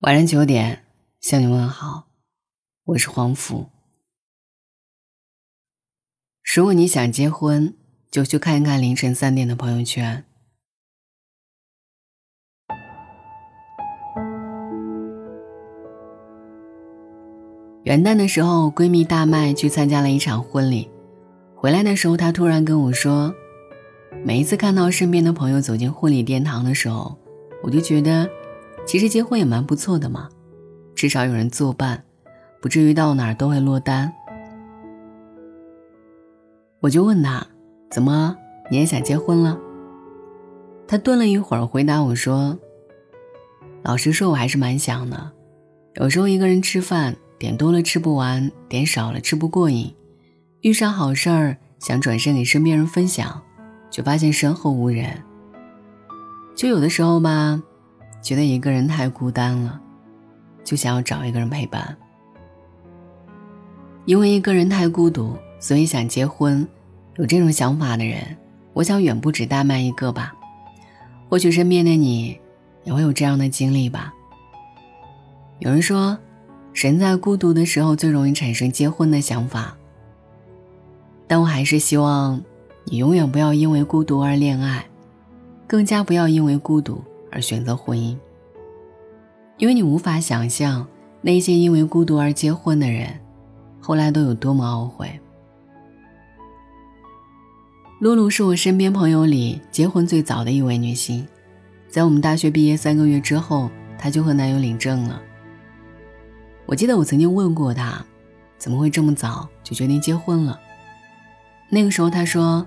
晚上九点向你问好，我是黄甫。如果你想结婚，就去看一看凌晨三点的朋友圈。元旦的时候，闺蜜大麦去参加了一场婚礼，回来的时候，她突然跟我说：“每一次看到身边的朋友走进婚礼殿堂的时候，我就觉得。”其实结婚也蛮不错的嘛，至少有人作伴，不至于到哪儿都会落单。我就问他：“怎么你也想结婚了？”他顿了一会儿，回答我说：“老实说，我还是蛮想的。有时候一个人吃饭，点多了吃不完，点少了吃不过瘾。遇上好事儿，想转身给身边人分享，却发现身后无人。就有的时候吧。”觉得一个人太孤单了，就想要找一个人陪伴。因为一个人太孤独，所以想结婚。有这种想法的人，我想远不止大麦一个吧。或许身边的你也会有这样的经历吧。有人说，人在孤独的时候最容易产生结婚的想法。但我还是希望你永远不要因为孤独而恋爱，更加不要因为孤独。而选择婚姻，因为你无法想象那些因为孤独而结婚的人，后来都有多么懊悔。露露是我身边朋友里结婚最早的一位女性，在我们大学毕业三个月之后，她就和男友领证了。我记得我曾经问过她，怎么会这么早就决定结婚了？那个时候她说：“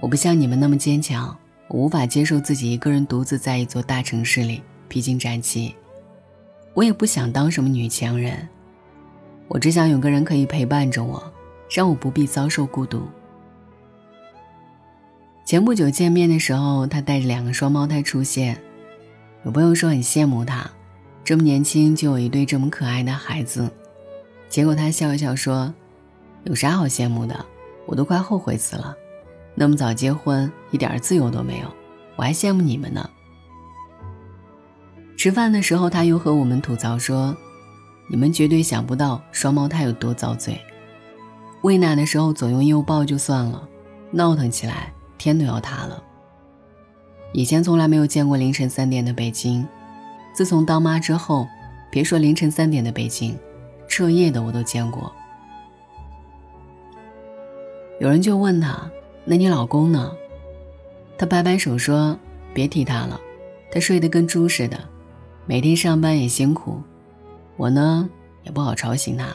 我不像你们那么坚强。”我无法接受自己一个人独自在一座大城市里披荆斩棘，我也不想当什么女强人，我只想有个人可以陪伴着我，让我不必遭受孤独。前不久见面的时候，他带着两个双胞胎出现，有朋友说很羡慕他，这么年轻就有一对这么可爱的孩子，结果他笑一笑说：“有啥好羡慕的？我都快后悔死了。”那么早结婚，一点自由都没有，我还羡慕你们呢。吃饭的时候，他又和我们吐槽说：“你们绝对想不到双胞胎有多遭罪。喂奶的时候左拥右抱就算了，闹腾起来天都要塌了。以前从来没有见过凌晨三点的北京，自从当妈之后，别说凌晨三点的北京，彻夜的我都见过。”有人就问他。那你老公呢？他摆摆手说：“别提他了，他睡得跟猪似的，每天上班也辛苦，我呢也不好吵醒他。”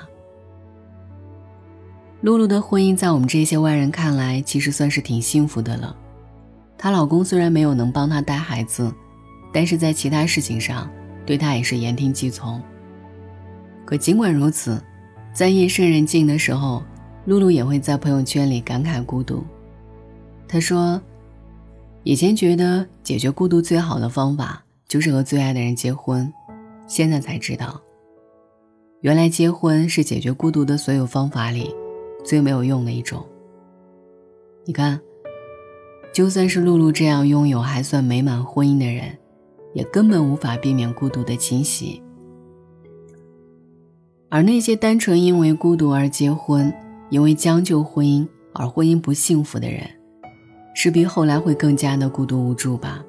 露露的婚姻在我们这些外人看来，其实算是挺幸福的了。她老公虽然没有能帮她带孩子，但是在其他事情上对她也是言听计从。可尽管如此，在夜深人静的时候，露露也会在朋友圈里感慨孤独。他说：“以前觉得解决孤独最好的方法就是和最爱的人结婚，现在才知道，原来结婚是解决孤独的所有方法里最没有用的一种。你看，就算是露露这样拥有还算美满婚姻的人，也根本无法避免孤独的侵袭。而那些单纯因为孤独而结婚，因为将就婚姻而婚姻不幸福的人。”势必后来会更加的孤独无助吧。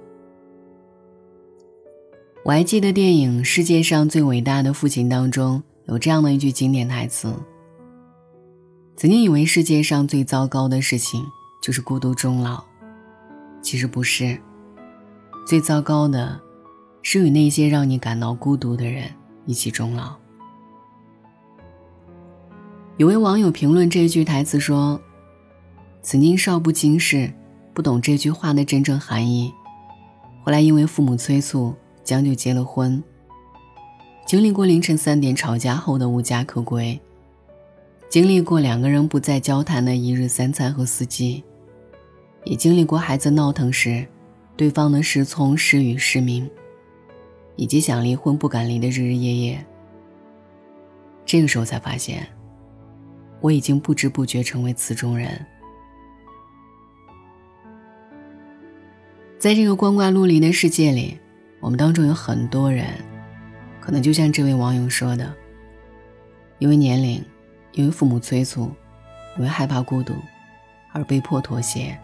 我还记得电影《世界上最伟大的父亲》当中有这样的一句经典台词：“曾经以为世界上最糟糕的事情就是孤独终老，其实不是，最糟糕的是与那些让你感到孤独的人一起终老。”有位网友评论这句台词说：“曾经少不经事。”不懂这句话的真正含义，后来因为父母催促，将就结了婚。经历过凌晨三点吵架后的无家可归，经历过两个人不再交谈的一日三餐和四季，也经历过孩子闹腾时，对方的失聪、失语、失明，以及想离婚不敢离的日日夜夜。这个时候才发现，我已经不知不觉成为词中人。在这个光怪陆离的世界里，我们当中有很多人，可能就像这位网友说的，因为年龄，因为父母催促，因为害怕孤独，而被迫妥协，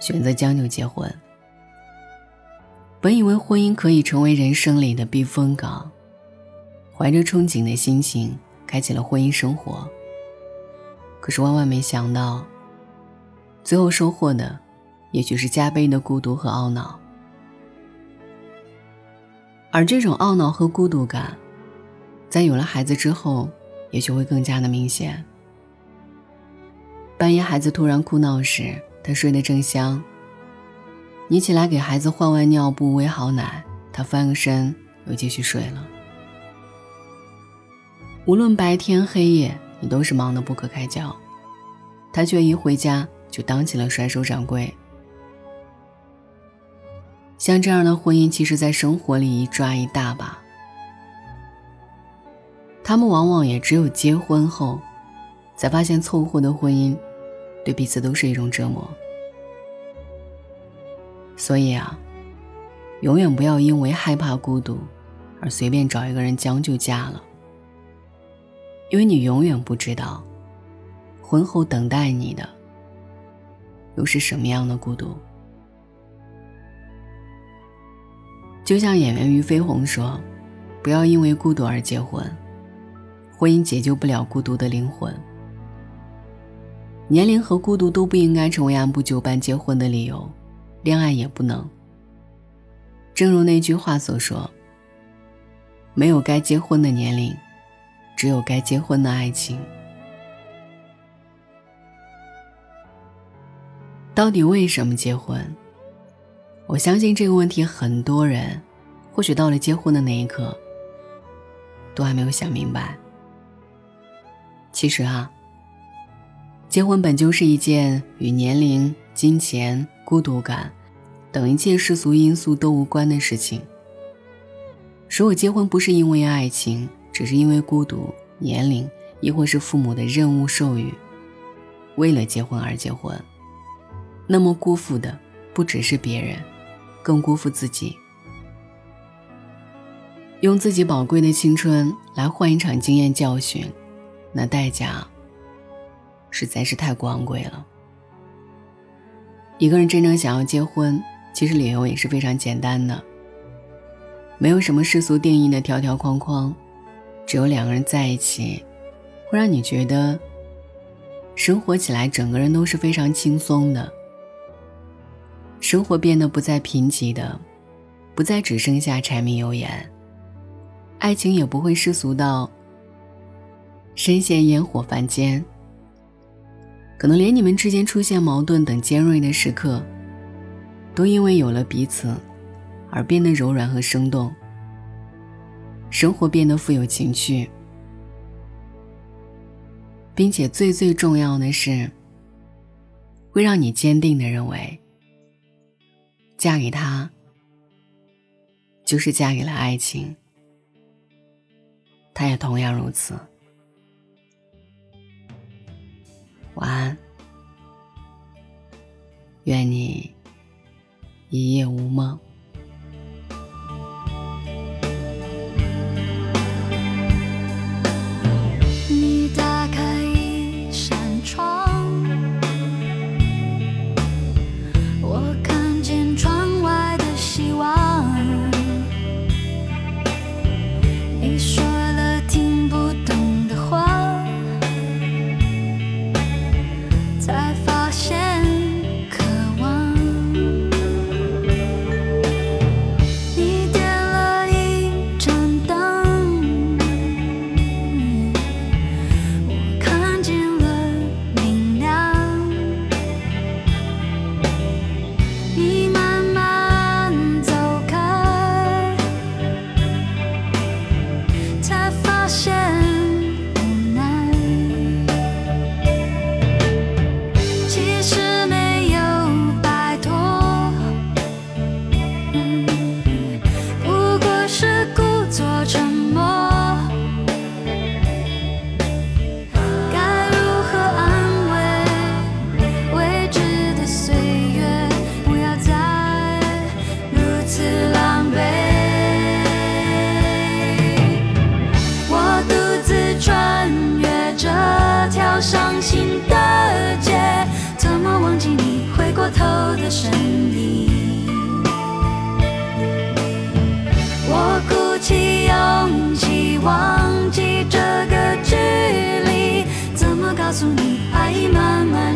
选择将就结婚。本以为婚姻可以成为人生里的避风港，怀着憧憬的心情开启了婚姻生活。可是万万没想到，最后收获的，也许是加倍的孤独和懊恼。而这种懊恼和孤独感，在有了孩子之后，也许会更加的明显。半夜孩子突然哭闹时，他睡得正香。你起来给孩子换完尿布、喂好奶，他翻个身又继续睡了。无论白天黑夜，你都是忙得不可开交，他却一回家就当起了甩手掌柜。像这样的婚姻，其实，在生活里一抓一大把。他们往往也只有结婚后，才发现凑合的婚姻，对彼此都是一种折磨。所以啊，永远不要因为害怕孤独，而随便找一个人将就嫁了。因为你永远不知道，婚后等待你的，又是什么样的孤独。就像演员俞飞鸿说：“不要因为孤独而结婚，婚姻解救不了孤独的灵魂。年龄和孤独都不应该成为按部就班结婚的理由，恋爱也不能。正如那句话所说：‘没有该结婚的年龄，只有该结婚的爱情。’到底为什么结婚？”我相信这个问题，很多人或许到了结婚的那一刻，都还没有想明白。其实啊，结婚本就是一件与年龄、金钱、孤独感等一切世俗因素都无关的事情。如果结婚不是因为爱情，只是因为孤独、年龄，亦或是父母的任务授予，为了结婚而结婚，那么辜负的不只是别人。更辜负自己，用自己宝贵的青春来换一场经验教训，那代价实在是太过昂贵了。一个人真正想要结婚，其实理由也是非常简单的，没有什么世俗定义的条条框框，只有两个人在一起，会让你觉得生活起来整个人都是非常轻松的。生活变得不再贫瘠的，不再只剩下柴米油盐，爱情也不会世俗到深陷烟火凡间。可能连你们之间出现矛盾等尖锐的时刻，都因为有了彼此而变得柔软和生动。生活变得富有情趣，并且最最重要的是，会让你坚定的认为。嫁给他，就是嫁给了爱情。他也同样如此。晚安，愿你一夜无梦。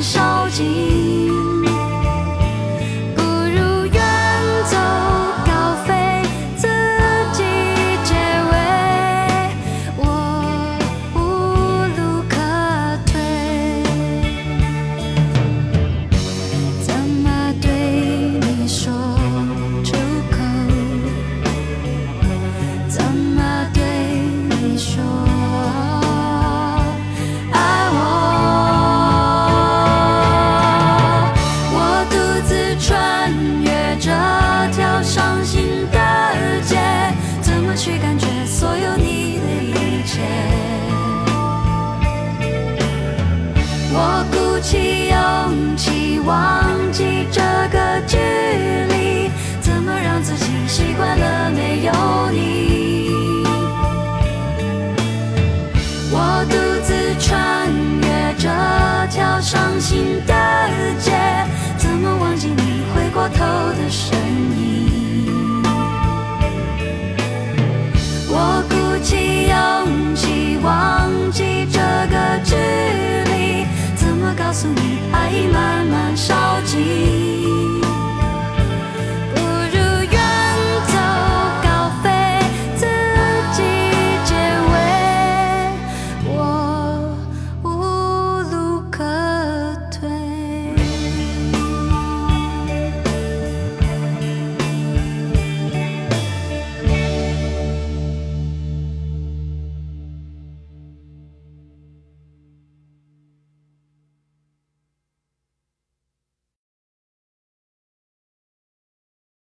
燃烧尽。起勇气忘记这个距离怎么让自己习惯了没有你？我独自穿越这条伤心的街怎么忘记你回过头的身影？